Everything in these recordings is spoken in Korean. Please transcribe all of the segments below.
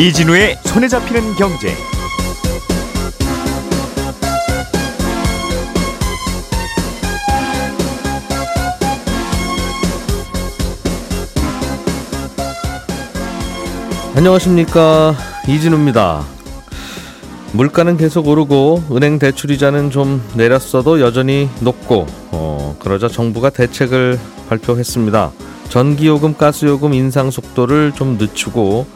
이진우의 손에 잡히는 경제. 안녕하십니까 이진우입니다. 물가는 계속 오르고 은행 대출 이자는 좀 내렸어도 여전히 높고 어, 그러자 정부가 대책을 발표했습니다. 전기요금, 가스요금 인상 속도를 좀 늦추고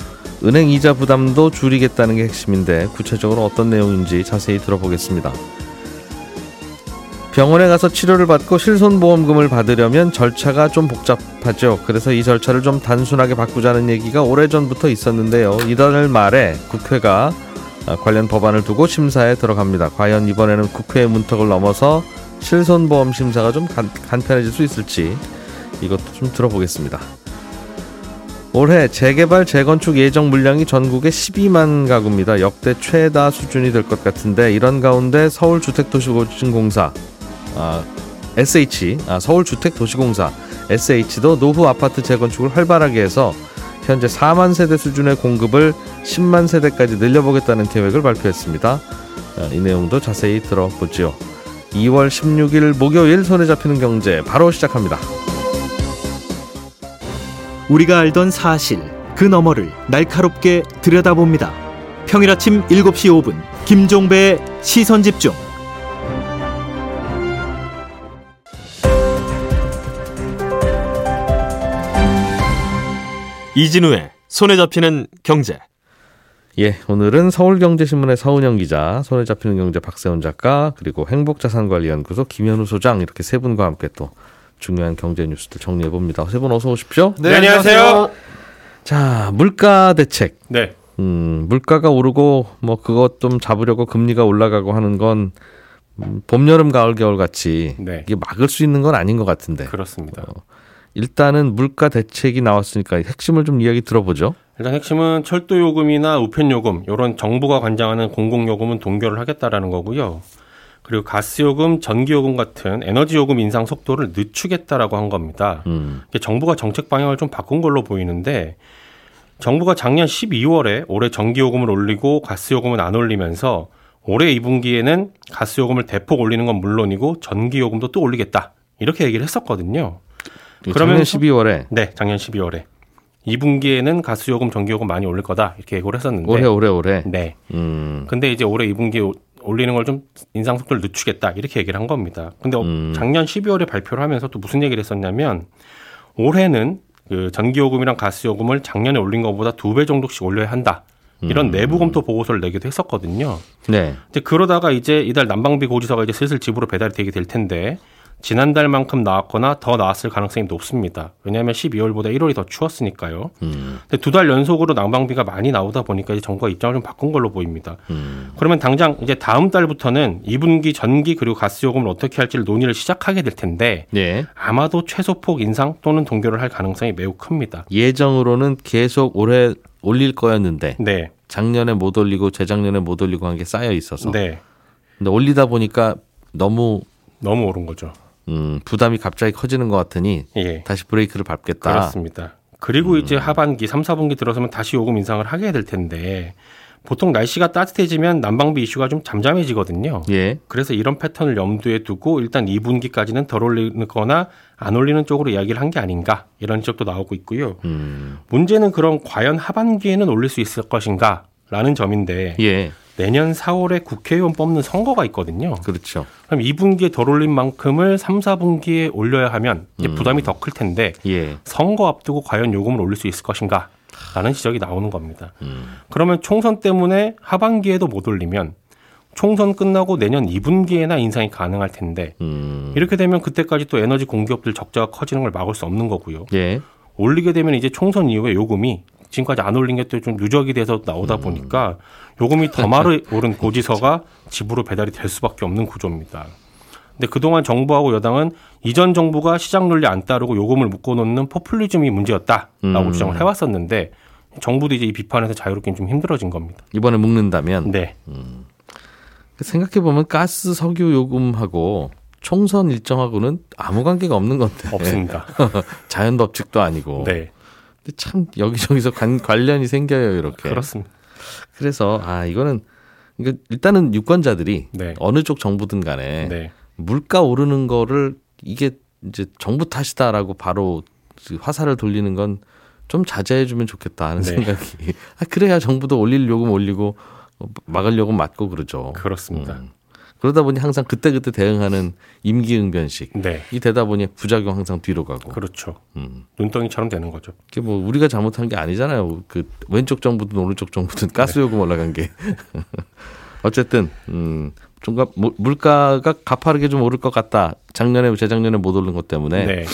은행 이자 부담도 줄이겠다는 게 핵심인데 구체적으로 어떤 내용인지 자세히 들어보겠습니다. 병원에 가서 치료를 받고 실손보험금을 받으려면 절차가 좀 복잡하죠. 그래서 이 절차를 좀 단순하게 바꾸자는 얘기가 오래전부터 있었는데요. 이달 말에 국회가 관련 법안을 두고 심사에 들어갑니다. 과연 이번에는 국회의 문턱을 넘어서 실손보험 심사가 좀 간, 간편해질 수 있을지 이것도 좀 들어보겠습니다. 올해 재개발 재건축 예정 물량이 전국에 12만 가구입니다. 역대 최다 수준이 될 것 같은데 이런 가운데 서울주택도시보증공사 아, SH 아, 서울주택도시공사 SH도 노후 아파트 재건축을 활발하게 해서 현재 4만 세대 수준의 공급을 10만 세대까지 늘려보겠다는 계획을 발표했습니다. 아, 이 내용도 자세히 들어보죠. 2월 16일 목요일 손에 잡히는 경제 바로 시작합니다. 우리가 알던 사실 그 너머를 날카롭게 들여다봅니다. 평일 아침 7시 5분 김종배의 시선 집중. 이진우의 손에 잡히는 경제. 예, 오늘은 서울경제신문의 서은영 기자, 손에 잡히는 경제 박세훈 작가, 그리고 행복자산관리연구소 김현우 소장 이렇게 세 분과 함께 또 중요한 경제 뉴스들 정리해 봅니다. 세 분 어서 오십시오. 네, 안녕하세요. 자, 물가 대책. 네. 음, 물가가 오르고 뭐 그것 좀 잡으려고 금리가 올라가고 하는 건 음, 봄, 여름, 가을, 겨울 같이 네. 이게 막을 수 있는 건 아닌 것 같은데. 그렇습니다. 어, 일단은 물가 대책이 나왔으니까 핵심을 좀 이야기 들어보죠. 일단 핵심은 철도 요금이나 우편 요금 이런 정부가 관장하는 공공 요금은 동결을 하겠다라는 거고요. 그리고 가스 요금, 전기 요금 같은 에너지 요금 인상 속도를 늦추겠다라고 한 겁니다. 음, 정부가 정책 방향을 좀 바꾼 걸로 보이는데 정부가 작년 12월에 올해 전기 요금을 올리고 가스 요금은 안 올리면서 올해 2분기에는 가스 요금을 대폭 올리는 건 물론이고 전기 요금도 또 올리겠다. 이렇게 얘기를 했었거든요. 그러면 그러면서- 12월에 네, 작년 12월에 2분기에는 가스 요금, 전기 요금 많이 올릴 거다 이렇게 예고를 했었는데 올해 올해 올해. 네. 음, 근데 이제 올해 2분기 올리는 걸 좀 인상 속도를 늦추겠다 이렇게 얘기를 한 겁니다. 근데 어, 음. 작년 12월에 발표를 하면서 또 무슨 얘기를 했었냐면 올해는 그 전기요금이랑 가스요금을 작년에 올린 것보다 두 배 정도씩 올려야 한다. 이런 음. 내부 검토 보고서를 내기도 했었거든요. 네. 이제 그러다가 이제 이달 난방비 고지서가 이제 슬슬 집으로 배달이 되게 될 텐데 지난달만큼 나왔거나 더 나왔을 가능성이 높습니다. 왜냐하면 12월보다 1월이 더 추웠으니까요. 음, 근데 두 달 연속으로 난방비가 많이 나오다 보니까 이제 정부가 입장을 좀 바꾼 걸로 보입니다. 음, 그러면 당장 이제 다음 달부터는 2분기 전기 그리고 가스 요금을 어떻게 할지를 논의를 시작하게 될 텐데 예. 아마도 최소폭 인상 또는 동결을 할 가능성이 매우 큽니다. 예정으로는 계속 올해 올릴 거였는데 네, 작년에 못 올리고 재작년에 못 올리고 한 게 쌓여 있어서. 네, 근데 올리다 보니까 너무 너무 오른 거죠. 음, 부담이 갑자기 커지는 것 같으니 예, 다시 브레이크를 밟겠다. 그렇습니다. 그리고 이제 하반기 3, 4분기 들어서면 다시 요금 인상을 하게 될 텐데 보통 날씨가 따뜻해지면 난방비 이슈가 좀 잠잠해지거든요. 예. 그래서 이런 패턴을 염두에 두고 일단 2분기까지는 덜 올리거나 안 올리는 쪽으로 이야기를 한 게 아닌가 이런 지적도 나오고 있고요. 음, 문제는 그럼 과연 하반기에는 올릴 수 있을 것인가? 라는 점인데 예. 내년 4월에 국회의원 뽑는 선거가 있거든요. 그렇죠. 그럼 2분기에 덜 올린 만큼을 3, 4분기에 올려야 하면 음. 부담이 더 클 텐데 예. 선거 앞두고 과연 요금을 올릴 수 있을 것인가? 라는 지적이 나오는 겁니다. 음, 그러면 총선 때문에 하반기에도 못 올리면 총선 끝나고 내년 2분기에나 인상이 가능할 텐데 음, 이렇게 되면 그때까지 또 에너지 공기업들 적자가 커지는 걸 막을 수 없는 거고요. 예. 올리게 되면 이제 총선 이후에 요금이 지금까지 안 올린 게 또 좀 누적이 돼서 나오다 보니까 요금이 더 많이 오른 고지서가 집으로 배달이 될 수밖에 없는 구조입니다. 근데 그동안 정부하고 여당은 이전 정부가 시장 논리 안 따르고 요금을 묶어놓는 포퓰리즘이 문제였다라고 음. 주장을 해왔었는데 정부도 이제 이 비판에서 자유롭기는 좀 힘들어진 겁니다. 이번에 묶는다면 네, 생각해 보면 가스 석유 요금하고 총선 일정하고는 아무 관계가 없는 건데 없습니다. 자연 법칙도 아니고 네, 근데 참 여기저기서 관, 관련이 생겨요 이렇게. 그렇습니다. 그래서 아 이거는 이거 일단은 유권자들이 네. 어느 쪽 정부든 간에 네. 물가 오르는 거를 이게 이제 정부 탓이다라고 바로 그 화살을 돌리는 건 좀 자제해 주면 좋겠다 하는 네. 생각이. 아 그래야 정부도 올릴 요금 올리고 어, 막을 요금 맞고 그러죠. 그렇습니다. 음. 그러다 보니 항상 그때그때 대응하는 임기응변식. 네. 이 되다 보니 부작용 항상 뒤로 가고. 그렇죠. 음. 눈덩이처럼 되는 거죠. 그게 뭐 우리가 잘못한 게 아니잖아요. 그 왼쪽 정부든 오른쪽 정부든 가스 요금 올라간 게. 어쨌든 음. 좀 가- 물- 물가가 가파르게 좀 오를 것 같다. 작년에 재작년에 못 오른 것 때문에 네.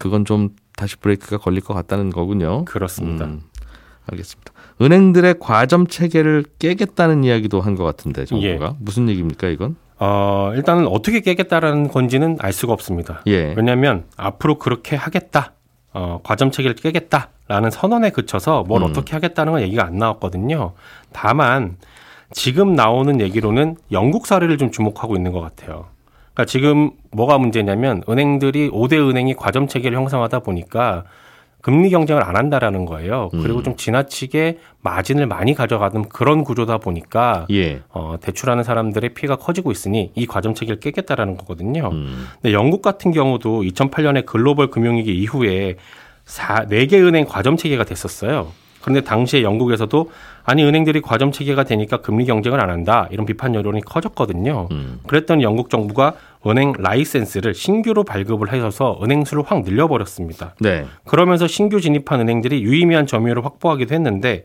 그건 좀 다시 브레이크가 걸릴 것 같다는 거군요. 그렇습니다. 음, 알겠습니다. 은행들의 과점 체계를 깨겠다는 이야기도 한 것 같은데 정부가 예. 무슨 얘기입니까 이건? 어, 일단은 어떻게 깨겠다라는 건지는 알 수가 없습니다. 예. 왜냐하면 앞으로 그렇게 하겠다, 어, 과점 체계를 깨겠다라는 선언에 그쳐서 뭘 음. 어떻게 하겠다는 건 얘기가 안 나왔거든요. 다만 지금 나오는 얘기로는 영국 사례를 좀 주목하고 있는 것 같아요. 그러니까 지금 뭐가 문제냐면 은행들이 5대 은행이 과점 체계를 형성하다 보니까 금리 경쟁을 안 한다라는 거예요. 그리고 음. 좀 지나치게 마진을 많이 가져가는 그런 구조다 보니까 예. 어, 대출하는 사람들의 피해가 커지고 있으니 이 과점 체계를 깨겠다라는 거거든요. 음. 근데 영국 같은 경우도 2008년에 글로벌 금융위기 이후에 사, 4개 은행 과점 체계가 됐었어요. 그런데 당시에 영국에서도 아니 은행들이 과점 체계가 되니까 금리 경쟁을 안 한다 이런 비판 여론이 커졌거든요. 음. 그랬더니 영국 정부가 은행 라이센스를 신규로 발급을 해서 은행 수를 확 늘려버렸습니다. 네. 그러면서 신규 진입한 은행들이 유의미한 점유율을 확보하기도 했는데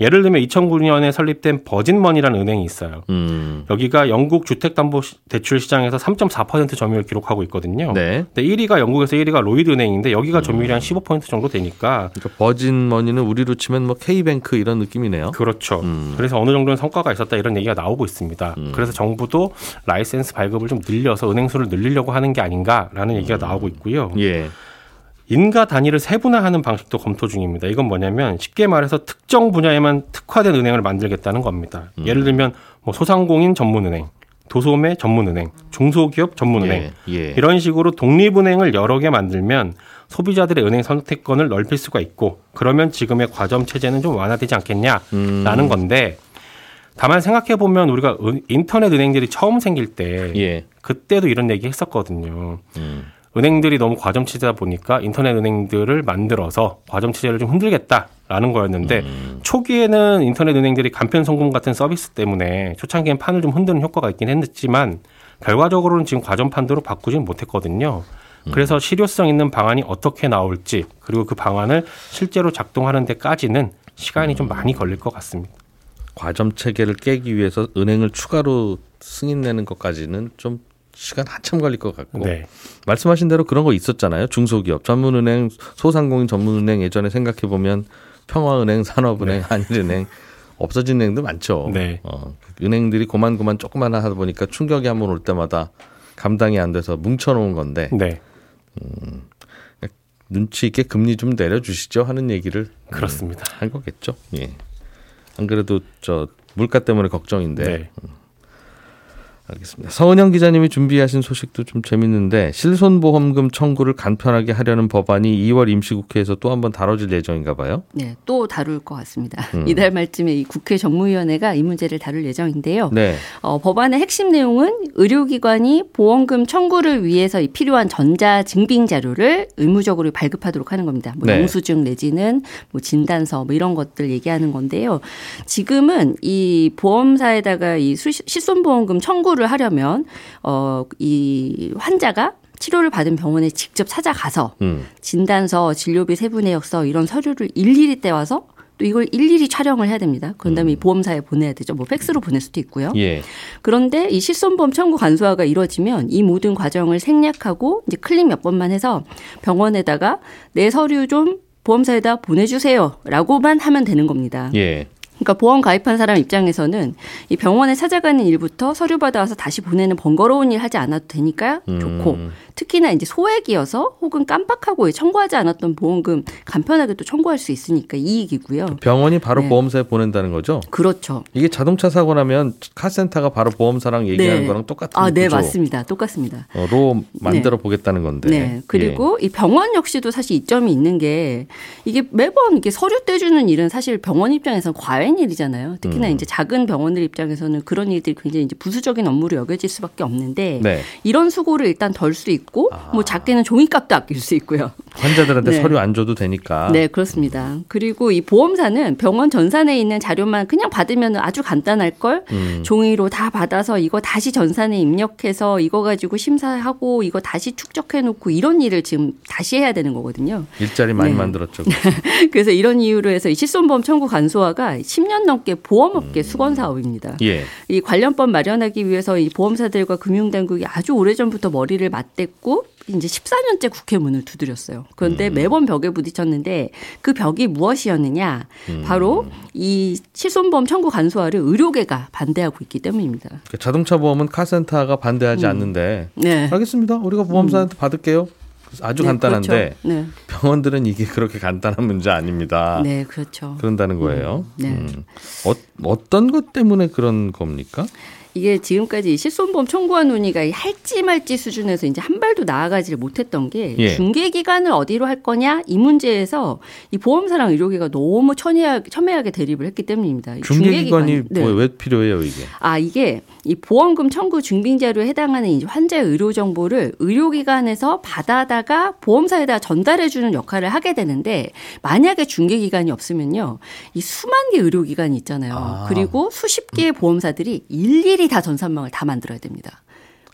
예를 들면 2009년에 설립된 버진머니라는 은행이 있어요. 음. 여기가 영국 주택담보대출 시장에서 3.4% 점유율을 기록하고 있거든요. 네. 근데 1위가 영국에서 1위가 로이드 은행인데 여기가 점유율이 한15% 정도 되니까 그러니까 버진머니는 우리로 치면 뭐 K뱅크 이런 느낌이네요. 그렇죠. 음. 그래서 어느 정도는 성과가 있었다 이런 얘기가 나오고 있습니다. 음. 그래서 정부도 라이센스 발급을 좀 늘려서 은행 수를 늘리려고 하는 게 아닌가라는 얘기가 나오고 있고요. 예. 인가 단위를 세분화하는 방식도 검토 중입니다. 이건 뭐냐면 쉽게 말해서 특정 분야에만 특화된 은행을 만들겠다는 겁니다. 음. 예를 들면 뭐 소상공인 전문은행, 도소매 전문은행, 중소기업 전문은행 예. 예. 이런 식으로 독립은행을 여러 개 만들면 소비자들의 은행 선택권을 넓힐 수가 있고 그러면 지금의 과점 체제는 좀 완화되지 않겠냐라는 음. 건데 다만 생각해 보면 우리가 은- 인터넷 은행들이 처음 생길 때 예. 그때도 이런 얘기 했었거든요. 음. 은행들이 너무 과점 체제다 보니까 인터넷 은행들을 만들어서 과점 체제를 좀 흔들겠다라는 거였는데 음. 초기에는 인터넷 은행들이 간편 송금 같은 서비스 때문에 초창기엔 판을 좀 흔드는 효과가 있긴 했지만 결과적으로는 지금 과점 판도로 바꾸지는 못했거든요. 그래서 실효성 있는 방안이 어떻게 나올지 그리고 그 방안을 실제로 작동하는 데까지는 시간이 좀 많이 걸릴 것 같습니다. 과점 체계를 깨기 위해서 은행을 추가로 승인 내는 것까지는 좀 시간 한참 걸릴 것 같고 네. 말씀하신 대로 그런 거 있었잖아요. 중소기업 전문은행, 소상공인 전문은행 예전에 생각해 보면 평화은행, 산업은행, 한일은행 없어진 은행도 많죠. 네. 어, 은행들이 고만고만 조그만 하다 보니까 충격이 한 번 올 때마다 감당이 안 돼서 뭉쳐놓은 건데 네. 눈치 있게 금리 좀 내려주시죠 하는 얘기를 그렇습니다. 한 거겠죠. 예. 안 그래도 저 물가 때문에 걱정인데 네. 알겠습니다. 서은영 기자님이 준비하신 소식도 좀 재밌는데 실손보험금 청구를 간편하게 하려는 법안이 2월 임시국회에서 또 한번 다뤄질 예정인가 봐요. 네, 또 다룰 것 같습니다. 음. 이달 말쯤에 이 국회 정무위원회가 이 문제를 다룰 예정인데요. 네. 어, 법안의 핵심 내용은 의료기관이 보험금 청구를 위해서 이 필요한 전자 증빙 자료를 의무적으로 발급하도록 하는 겁니다. 뭐 네. 영수증 내지는 뭐 진단서 뭐 이런 것들 얘기하는 건데요. 지금은 이 보험사에다가 이 수- 실손보험금 청구 를 하려면 어, 이 환자가 치료를 받은 병원에 직접 찾아가서 음. 진단서, 진료비 세부 내역서 이런 서류를 일일이 떼와서 또 이걸 일일이 촬영을 해야 됩니다. 그런 다음에 이 보험사에 보내야 되죠. 뭐 팩스로 보낼 수도 있고요. 예. 그런데 이 실손보험 청구 간소화가 이루어지면 이 모든 과정을 생략하고 이제 클릭 몇 번만 해서 병원에다가 내 서류 좀 보험사에다 보내주세요라고만 하면 되는 겁니다. 예. 그러니까 보험 가입한 사람 입장에서는 이 병원에 찾아가는 일부터 서류 받아와서 다시 보내는 번거로운 일 하지 않아도 되니까 음. 좋고 특히나 이제 소액이어서 혹은 깜빡하고 청구하지 않았던 보험금 간편하게 또 청구할 수 있으니까 이익이고요. 병원이 바로 네. 보험사에 보낸다는 거죠? 그렇죠. 이게 자동차 사고 나면 카센터가 바로 보험사랑 얘기하는 거랑 똑같은 아, 네, 구조. 맞습니다. 똑같습니다. 어, 로 만들어 보겠다는 건데. 네. 그리고 이 병원 역시도 사실 이점이 있는 게 이게 매번 이렇게 서류 떼주는 일은 사실 병원 입장에서는 과외 일이잖아요. 특히나 음. 이제 작은 병원들 입장에서는 그런 일들이 굉장히 이제 부수적인 업무로 여겨질 수밖에 없는데 네. 이런 수고를 일단 덜 수 있고 아. 뭐 작게는 종이값도 아낄 수 있고요. 환자들한테 네. 서류 안 줘도 되니까. 네, 그렇습니다. 그리고 이 보험사는 병원 전산에 있는 자료만 그냥 받으면 아주 간단할 걸 음. 종이로 다 받아서 이거 다시 전산에 입력해서 이거 가지고 심사하고 이거 다시 축적해 놓고 이런 일을 지금 다시 해야 되는 거거든요. 일자리 많이 네. 만들었죠. 그래서 이런 이유로 해서 이 실손보험 청구 간소화가 10년 넘게 보험업계 수건 사업입니다. 예. 이 관련법 마련하기 위해서 이 보험사들과 금융당국이 아주 오래전부터 머리를 맞댔고 이제 14년째 국회 문을 두드렸어요. 그런데 매번 벽에 부딪혔는데 그 벽이 무엇이었느냐? 바로 이 실손보험 청구 간소화를 의료계가 반대하고 있기 때문입니다. 그 자동차 보험은 카센터가 반대하지 음. 않는데 네. 알겠습니다. 우리가 보험사한테 받을게요. 아주 네, 간단한데 그렇죠. 네. 병원들은 이게 그렇게 간단한 문제 아닙니다. 네, 그렇죠. 그런다는 거예요. 네. 음. 어, 어떤 것 때문에 그런 겁니까? 이게 지금까지 실손보험 청구한 논의가 이 할지 말지 수준에서 이제 한 발도 나아가지를 못했던 게 예. 중개 기간을 어디로 할 거냐 이 문제에서 이 보험사랑 의료계가 너무 첨예하게, 첨예하게 대립을 했기 때문입니다. 이 중개기관이 중개기관이- 네. 뭐 왜 필요해요 이게? 아 이게 이 보험금 청구 증빙 자료에 해당하는 이제 환자의 의료 정보를 의료기관에서 받아다가 보험사에다 전달해 주는 역할을 하게 되는데 만약에 중개기관이 없으면요 이 수만 개 의료기관이 있잖아요. 아. 그리고 수십 개의 보험사들이 일일이 다 전산망을 다 만들어야 됩니다.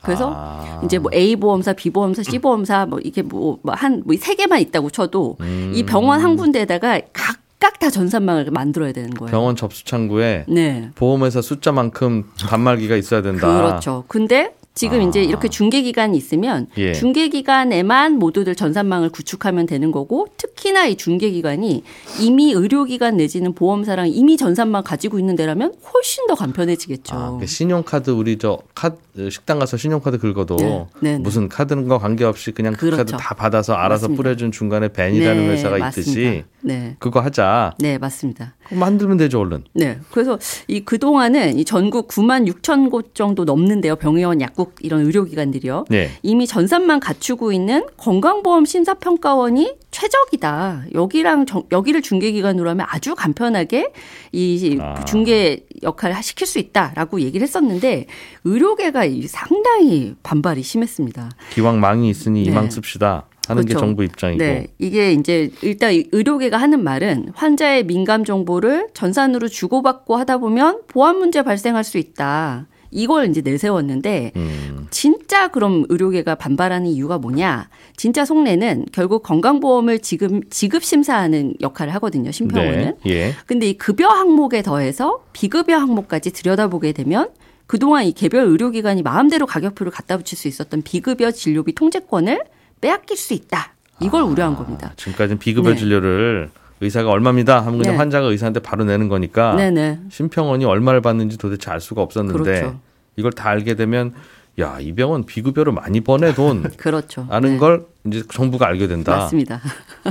그래서 아. 이제 뭐 A 보험사, B 보험사, C 보험사 뭐 이게 뭐 한 뭐 세 개만 있다고 쳐도 음. 이 병원 한 군데에다가 각 각 다 전산망을 만들어야 되는 거예요. 병원 접수 창구에 네. 보험회사 숫자만큼 단말기가 있어야 된다. 그렇죠. 근데 지금 아. 이제 이렇게 중개 기간이 있으면 예. 중개 기간에만 모두들 전산망을 구축하면 되는 거고 특히나 이 중개 기관이 이미 의료 기관 내지는 보험사랑 이미 전산망 가지고 있는 데라면 훨씬 더 간편해지겠죠. 아, 그 신용카드 우리 저 카드 식당 가서 신용카드 긁어도 네, 네, 네. 무슨 카드과 관계없이 그냥 그 카드 그렇죠. 다 받아서 알아서 맞습니다. 뿌려준 중간에 벤이라는 회사가 있듯이 맞습니다. 네. 그거 하자. 네, 맞습니다. 만들면 되죠 얼른. 네. 그래서 이 그동안은 이 전국 9만 6천 곳 정도 넘는데요. 병의원, 약국 이런 의료기관들이요. 네. 이미 전산만 갖추고 있는 건강보험 심사평가원이 최적이다. 여기랑 정- 여기를 중개기관으로 하면 아주 간편하게 이 아. 중개 역할을 시킬 수 있다라고 얘기를 했었는데 의료계가 이 상당히 반발이 심했습니다. 기왕 망이 있으니 네. 이망 씁시다 하는 게 그렇죠. 정부 입장이고. 네, 이게 이제 일단 이 의료계가 하는 말은 환자의 민감 정보를 전산으로 주고받고 하다 보면 보안 문제 발생할 수 있다. 이걸 이제 내세웠는데 음. 진짜 그럼 의료계가 반발하는 이유가 뭐냐? 진짜 속내는 결국 건강보험을 지금 지급 심사하는 역할을 하거든요. 심평원은. 네. 예. 근데 이 급여 항목에 더해서 비급여 항목까지 들여다보게 되면 그동안 이 개별 의료기관이 마음대로 가격표를 갖다 붙일 수 있었던 비급여 진료비 통제권을 빼앗길 수 있다. 이걸 우려한 겁니다. 지금까지는 비급여 네. 진료를 의사가 얼마입니다 하면 그냥 네. 환자가 의사한테 바로 내는 거니까 네네. 심평원이 얼마를 받는지 도대체 알 수가 없었는데 그렇죠. 이걸 다 알게 되면 야 이 병원 비급여로 많이 버내 돈 그렇죠. 아는 네. 걸 이제 정부가 알게 된다. 맞습니다.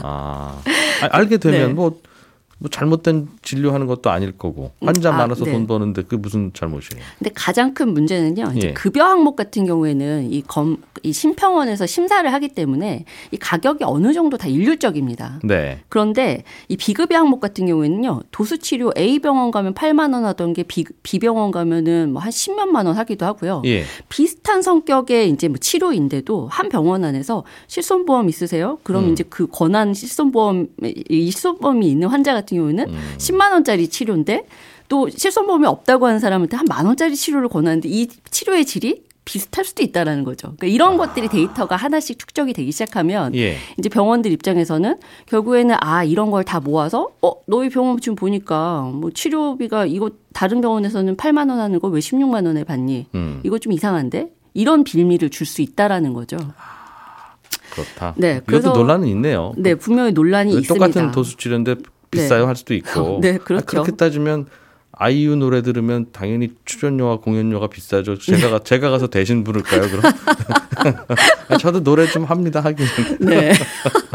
아, 아, 알게 되면 네. 뭐, 뭐 잘못된 진료하는 것도 아닐 거고 환자 아, 많아서 네. 돈 버는데 그게 무슨 잘못이에요? 근데 가장 큰 문제는요. 이제 예. 급여 항목 같은 경우에는 이 검, 이 심평원에서 심사를 하기 때문에 이 가격이 어느 정도 다 일률적입니다. 네. 그런데 이 비급여 항목 같은 경우에는요. 도수 치료 A 병원 가면 8만 원 하던 게 B, B병원 가면은 뭐 한 10몇만 원 하기도 하고요. 예. 비슷한 성격의 이제 뭐 치료인데도 한 병원 안에서 실손보험 있으세요? 그럼 음. 이제 그 권한 실손보험 이 실손보험이 있는 환자 같은 경우에는 음. 10만 원짜리 치료인데 또 실손보험이 없다고 하는 사람한테 한 만 원짜리 치료를 권하는데 이 치료의 질이 비슷할 수도 있다라는 거죠. 그러니까 이런 것들이 데이터가 하나씩 축적이 되기 시작하면 예. 이제 병원들 입장에서는 결국에는 아 이런 걸 다 모아서 어 너희 병원 지금 보니까 뭐 치료비가 이거 다른 병원에서는 8만 원 하는 거 왜 16만 원에 받니? 음. 이거 좀 이상한데 이런 빌미를 줄 수 있다라는 거죠. 그렇다. 네, 이것도 그래서- 논란은 있네요. 네 분명히 논란이 왜 있습니다. 똑같은 도수 치료인데 비싸요 할 수도 있고. 네, 그렇죠. 아, 그렇게 따지면 아이유 노래 들으면 당연히 출연료와 공연료가 비싸죠. 제가 가, 제가 가서 대신 부를까요, 그럼? 저도 노래 좀 합니다, 하긴. 네.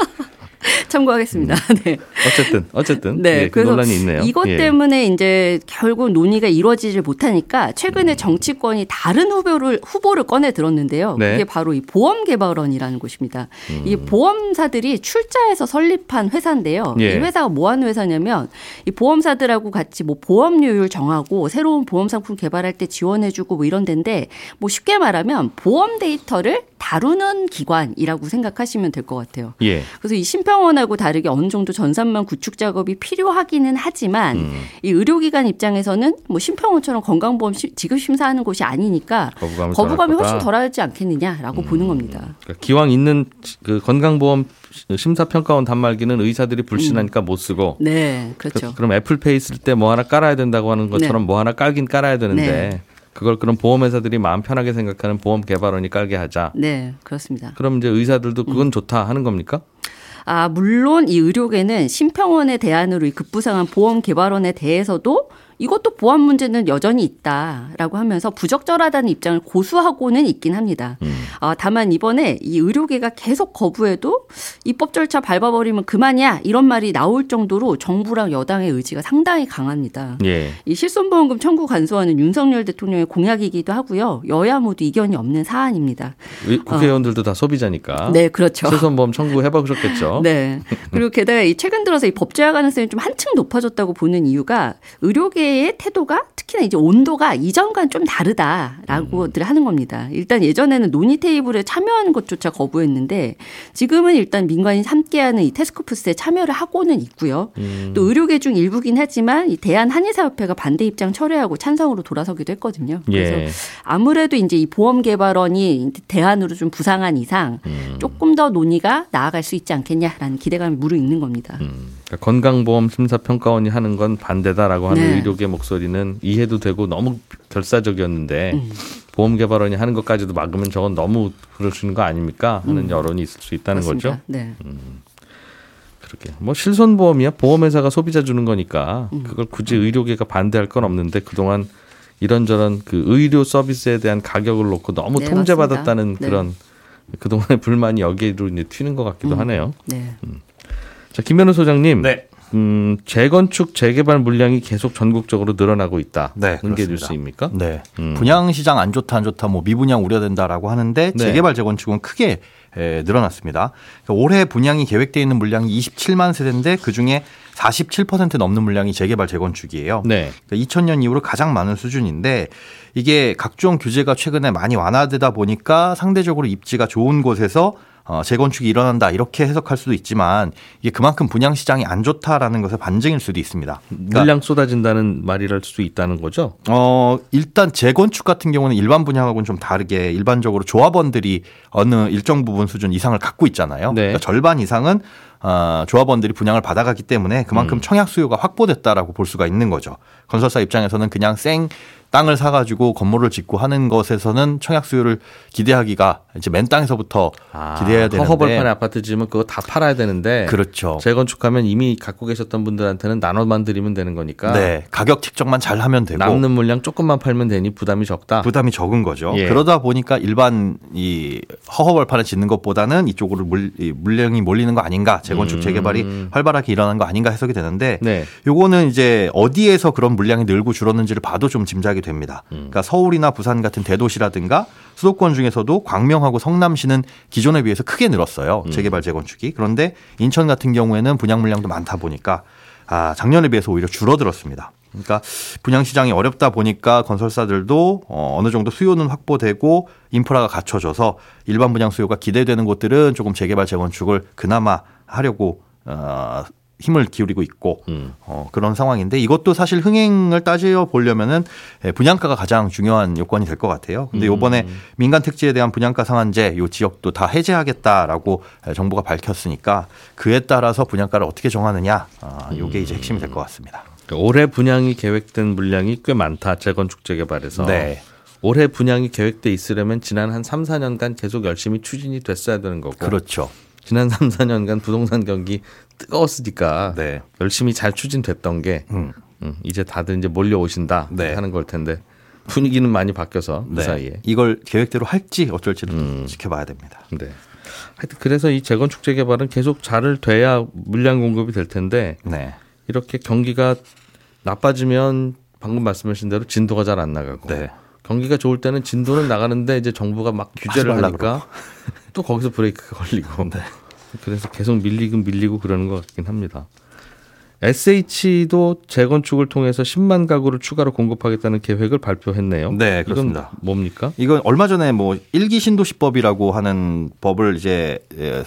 참고하겠습니다. 네. 어쨌든 어쨌든 네, 예, 그 그래서 논란이 있네요. 이것 예. 때문에 이제 결국 논의가 이루어지질 못하니까 최근에 정치권이 다른 후보를 후보를 꺼내 들었는데요. 네. 이게 바로 이 보험 개발원이라는 곳입니다. 이 보험사들이 출자해서 설립한 회사인데요. 예. 이 회사가 뭐 하는 회사냐면 이 보험사들하고 같이 뭐 보험료율 정하고 새로운 보험 상품 개발할 때 지원해주고 뭐 이런 데인데 뭐 쉽게 말하면 보험 데이터를 다루는 기관이라고 생각하시면 될 것 같아요. 예. 그래서 이 심평원하고 다르게 어느 정도 전산망 구축 작업이 필요하기는 하지만 음. 이 의료기관 입장에서는 뭐 심평원처럼 건강보험 시- 지급 심사하는 곳이 아니니까 거부감이 덜할 훨씬. 덜하지 않겠느냐라고 보는 겁니다. 그러니까 기왕 있는 그 건강보험 심사평가원 단말기는 의사들이 불신하니까 못 쓰고 네, 그렇죠. 그, 럼 애플페이 쓸 때 뭐 하나 깔아야 된다고 하는 것처럼 네. 뭐 하나 깔긴 깔아야 되는데 네. 그걸 그럼 보험회사들이 마음 편하게 생각하는 보험 개발원이 깔게 하자. 네, 그렇습니다. 그럼 이제 의사들도 그건 좋다 하는 겁니까? 아, 물론 이 의료계는 심평원의 대안으로 이 급부상한 보험 개발원에 대해서도 이것도 보안 문제는 여전히 있다라고 하면서 부적절하다는 입장을 고수하고는 있긴 합니다. 아, 다만 이번에 이 의료계가 계속 거부해도 입법 절차 밟아버리면 그만이야 이런 말이 나올 정도로 정부랑 여당의 의지가 상당히 강합니다. 예. 이 실손보험금 청구 간소화는 윤석열 대통령의 공약이기도 하고요. 여야 모두 이견이 없는 사안입니다. 의- 국회의원들도 다 소비자니까. 네, 그렇죠. 실손보험 청구해 보셨겠죠. 네. 그리고 게다가 이 최근 들어서 이 법제화 가능성이 좀 한층 높아졌다고 보는 이유가 의료계의 태도가 특히나 이제 온도가 이전과는 좀 다르다라고들 하는 겁니다. 일단 예전에는 논의 테이블에 참여하는 것조차 거부했는데 지금은 일단 민간이 함께하는 이 테스크포스에 참여를 하고는 있고요. 음. 또 의료계 중 일부긴 하지만 이 대한 한의사협회가 반대 입장 철회하고 찬성으로 돌아서기도 했거든요. 그래서 예. 아무래도 이제 이 보험 개발원이 대안으로 좀 부상한 이상 음. 조금 더 논의가 나아갈 수 있지 않겠냐라는 기대감이 무르익는 겁니다. 그러니까 건강보험 심사평가원이 하는 건 반대다라고 하는 네. 의료계 목소리는 이해도 되고 너무 결사적이었는데 음. 보험개발원이 하는 것까지도 막으면 저건 너무 그러시는 거 아닙니까 하는 여론이 있을 수 있다는 음. 맞습니다. 거죠. 네. 그렇게 뭐 실손보험이야 보험회사가 소비자 주는 거니까 음. 그걸 굳이 의료계가 반대할 건 없는데 그동안 이런저런 그 의료 서비스에 대한 가격을 놓고 너무 네, 통제받았다는 맞습니다. 네. 그런 그동안의 불만이 여기로 이제 튀는 것 같기도 음. 하네요. 네. 자 김현우 소장님, 네. 음, 재건축 재개발 물량이 계속 전국적으로 늘어나고 있다. 네, 그렇습니다. 뉴스입니까? 네. 음. 분양 시장 안 좋다 안 좋다 뭐 미분양 우려된다라고 하는데 네. 재개발 재건축은 크게 에, 늘어났습니다. 그러니까 올해 분양이 계획돼 있는 물량이 27만 세대인데 그 중에 47% 넘는 물량이 재개발 재건축이에요. 네. 그러니까 2000년 이후로 가장 많은 수준인데 이게 각종 규제가 최근에 많이 완화되다 보니까 상대적으로 입지가 좋은 곳에서 어, 재건축이 일어난다 이렇게 해석할 수도 있지만 이게 그만큼 분양 시장이 안 좋다라는 것의 반증일 수도 있습니다. 그러니까 물량 쏟아진다는 말이랄 수 있다는 거죠. 어, 일단 재건축 같은 경우는 일반 분양하고는 좀 다르게 일반적으로 조합원들이 어느 일정 부분 수준 이상을 갖고 있잖아요. 네. 그러니까 절반 이상은 어, 조합원들이 분양을 받아가기 때문에 그만큼 음. 청약 수요가 확보됐다라고 볼 수가 있는 거죠. 건설사 입장에서는 그냥 생 땅을 사가지고 건물을 짓고 하는 것에서는 청약 수요를 기대하기가 이제 맨 땅에서부터 기대해야 되는데 허허벌판에 아파트 지으면 그거 다 팔아야 되는데 그렇죠. 재건축하면 이미 갖고 계셨던 분들한테는 나눠만 드리면 되는 거니까 네, 가격 책정만 잘 하면 되고 남는 물량 조금만 팔면 되니 부담이 적다. 부담이 적은 거죠. 예. 그러다 보니까 일반 이 허허벌판을 짓는 것보다는 이쪽으로 물, 이 물량이 몰리는 거 아닌가, 재건축 음. 재개발이 활발하게 일어난 거 아닌가 해석이 되는데, 네. 요거는 이제 어디에서 그런 물량이 늘고 줄었는지를 봐도 좀 짐작이 됩니다. 음. 그러니까 서울이나 부산 같은 대도시라든가 수도권 중에서도 광명하고 성남시는 기존에 비해서 크게 늘었어요. 음. 재개발 재건축이. 그런데 인천 같은 경우에는 분양 물량도 많다 보니까 아, 작년에 비해서 오히려 줄어들었습니다. 그러니까 분양 시장이 어렵다 보니까 건설사들도 어, 어느 정도 수요는 확보되고 인프라가 갖춰져서 일반 분양 수요가 기대되는 곳들은 조금 재개발 재건축을 그나마 하려고 어, 힘을 기울이고 있고 음. 어, 그런 상황인데 이것도 사실 흥행을 따져 보려면은 예, 분양가가 가장 중요한 요건이 될 것 같아요. 근데 요번에 민간 택지에 대한 분양가 상한제 요 지역도 다 해제하겠다라고 예, 정부가 밝혔으니까 그에 따라서 분양가를 어떻게 정하느냐 아, 요게 이제 핵심이 될 것 같습니다. 그러니까 올해 분양이 계획된 물량이 꽤 많다. 재건축 재개발에서. 네. 올해 분양이 계획돼 있으려면 지난 한 3, 4년간 계속 열심히 추진이 됐어야 되는 거고. 그렇죠. 지난 3, 4년간 부동산 경기 뜨거웠으니까 네. 열심히 잘 추진됐던 게 음. 음, 이제 다들 이제 몰려오신다 네. 하는 걸 텐데 분위기는 많이 바뀌어서 그 네. 사이에. 이걸 계획대로 할지 어쩔지는 또 음. 지켜봐야 됩니다. 네. 하여튼 그래서 이 재건축 재개발은 계속 잘 돼야 물량 공급이 될 텐데 네. 이렇게 경기가 나빠지면 방금 말씀하신 대로 진도가 잘 안 나가고 네. 경기가 좋을 때는 진도는 나가는데 이제 정부가 막 규제를 말라 하니까 또 거기서 브레이크가 걸리고 네. 그래서 계속 밀리고 밀리고 그러는 것 같긴 합니다. SH도 재건축을 통해서 10만 가구를 추가로 공급하겠다는 계획을 발표했네요. 네, 그렇습니다. 이건 뭡니까? 이건 얼마 전에 뭐 일기 신도시법이라고 하는 법을 이제 예,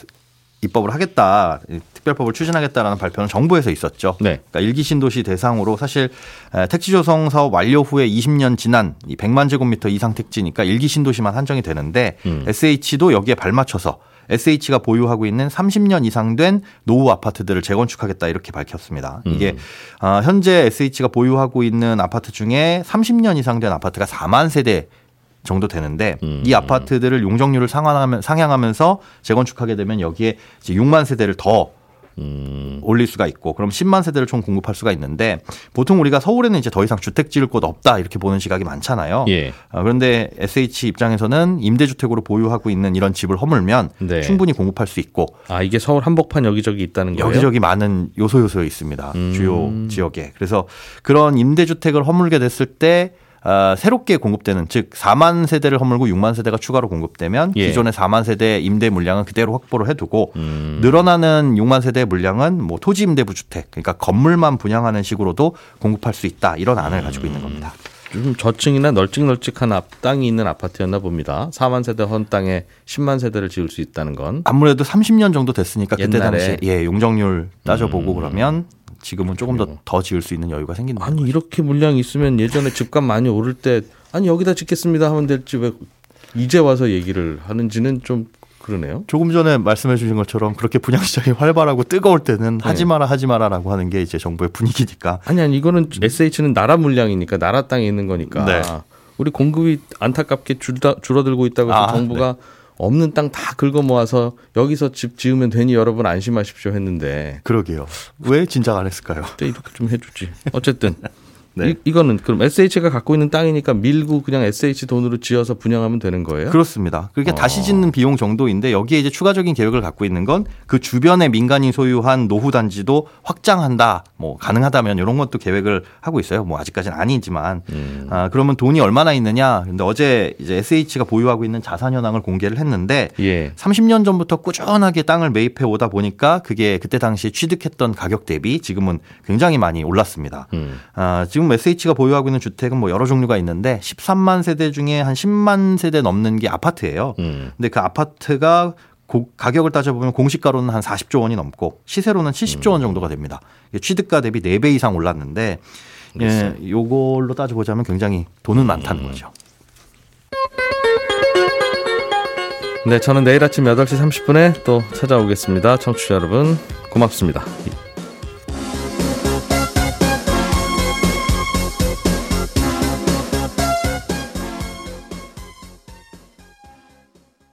입법을 하겠다, 이 특별법을 추진하겠다라는 발표는 정부에서 있었죠. 네. 그러니까 일기 신도시 대상으로 사실 에, 택지 조성 사업 완료 후에 20년 지난 이 100만 제곱미터 이상 택지니까 일기 신도시만 한정이 되는데 음. SH도 여기에 발맞춰서 SH가 보유하고 있는 30년 이상 된 노후 아파트들을 재건축하겠다 이렇게 밝혔습니다. 이게 아, 현재 SH가 보유하고 있는 아파트 중에 30년 이상 된 아파트가 4만 세대 정도 되는데 음. 이 아파트들을 용적률을 상향하면, 상향하면서 재건축하게 되면 여기에 이제 6만 세대를 더 음. 올릴 수가 있고 그럼 10만 세대를 총 공급할 수가 있는데 보통 우리가 서울에는 이제 더 이상 주택 지을 곳 없다 이렇게 보는 시각이 많잖아요. 예. 아, 그런데 SH 입장에서는 임대주택으로 보유하고 있는 이런 집을 허물면 네. 충분히 공급할 수 있고 아 이게 서울 한복판 여기저기 있다는 거예요? 여기저기 많은 요소 요소에 있습니다. 음. 주요 지역에. 그래서 그런 임대주택을 허물게 됐을 때 아, 새롭게 공급되는 즉 4만 세대를 허물고 6만 세대가 추가로 공급되면 예. 기존의 4만 세대 임대 물량은 그대로 확보를 해두고 음. 늘어나는 6만 세대 물량은 뭐 토지 임대부 주택 그러니까 건물만 분양하는 식으로도 공급할 수 있다 이런 안을 가지고 있는 겁니다. 좀 저층이나 널찍널찍한 앞 땅이 있는 아파트였나 봅니다. 4만 세대 헌 땅에 10만 세대를 지을 수 있다는 건 아무래도 30년 정도 됐으니까 그때. 당시에 예 용적률 따져보고 음. 그러면 지금은 조금 더더 지을 수 있는 여유가 생긴다. 아니 이렇게 물량이 있으면 예전에 집값 많이 오를 때 아니 여기다 짓겠습니다 하면 될지 왜 이제 와서 얘기를 하는지는 좀 그러네요. 조금 전에 말씀해 주신 것처럼 그렇게 분양 시장이 활발하고 뜨거울 때는 네. 하지 마라 하지 마라라고 하는 게 이제 정부의 분위기니까. 아니 아니 이거는 SH는 나라 물량이니까 나라 땅에 있는 거니까 네. 우리 공급이 안타깝게 줄다, 줄어들고 있다고 해서 아, 정부가 없는 땅 다 긁어 모아서 여기서 집 지으면 되니 여러분 안심하십시오 했는데 그러게요. 왜 진작 안 했을까요? 그때 이렇게 좀 해주지. 어쨌든 네. 이, 이거는 그럼 SH가 갖고 있는 땅이니까 밀고 그냥 SH 돈으로 지어서 분양하면 되는 거예요? 그렇습니다. 그게 어. 다시 짓는 비용 정도인데 여기에 이제 추가적인 계획을 갖고 있는 건 그 주변에 민간이 소유한 노후 단지도 확장한다. 뭐 가능하다면 이런 것도 계획을 하고 있어요. 뭐 아직까지는 아니지만 음. 아 그러면 돈이 얼마나 있느냐? 근데 어제 이제 SH가 보유하고 있는 자산 현황을 공개를 했는데 예. 30년 전부터 꾸준하게 땅을 매입해 오다 보니까 그게 그때 당시에 취득했던 가격 대비 지금은 굉장히 많이 올랐습니다. 음. 아, 지금 SH가 보유하고 있는 주택은 뭐 여러 종류가 있는데 13만 세대 중에 한 10만 세대 넘는 게 아파트예요. 음. 근데 그 아파트가 고- 가격을 따져보면 공시가로는 한 40조 원이 넘고 시세로는 70조 원 정도가 됩니다. 취득가 대비 4배 이상 올랐는데 예, 요걸로 따져보자면 굉장히 돈은 많다는 거죠. 네, 저는 내일 아침 8시 30분에 또 찾아오겠습니다. 청취자 여러분, 고맙습니다.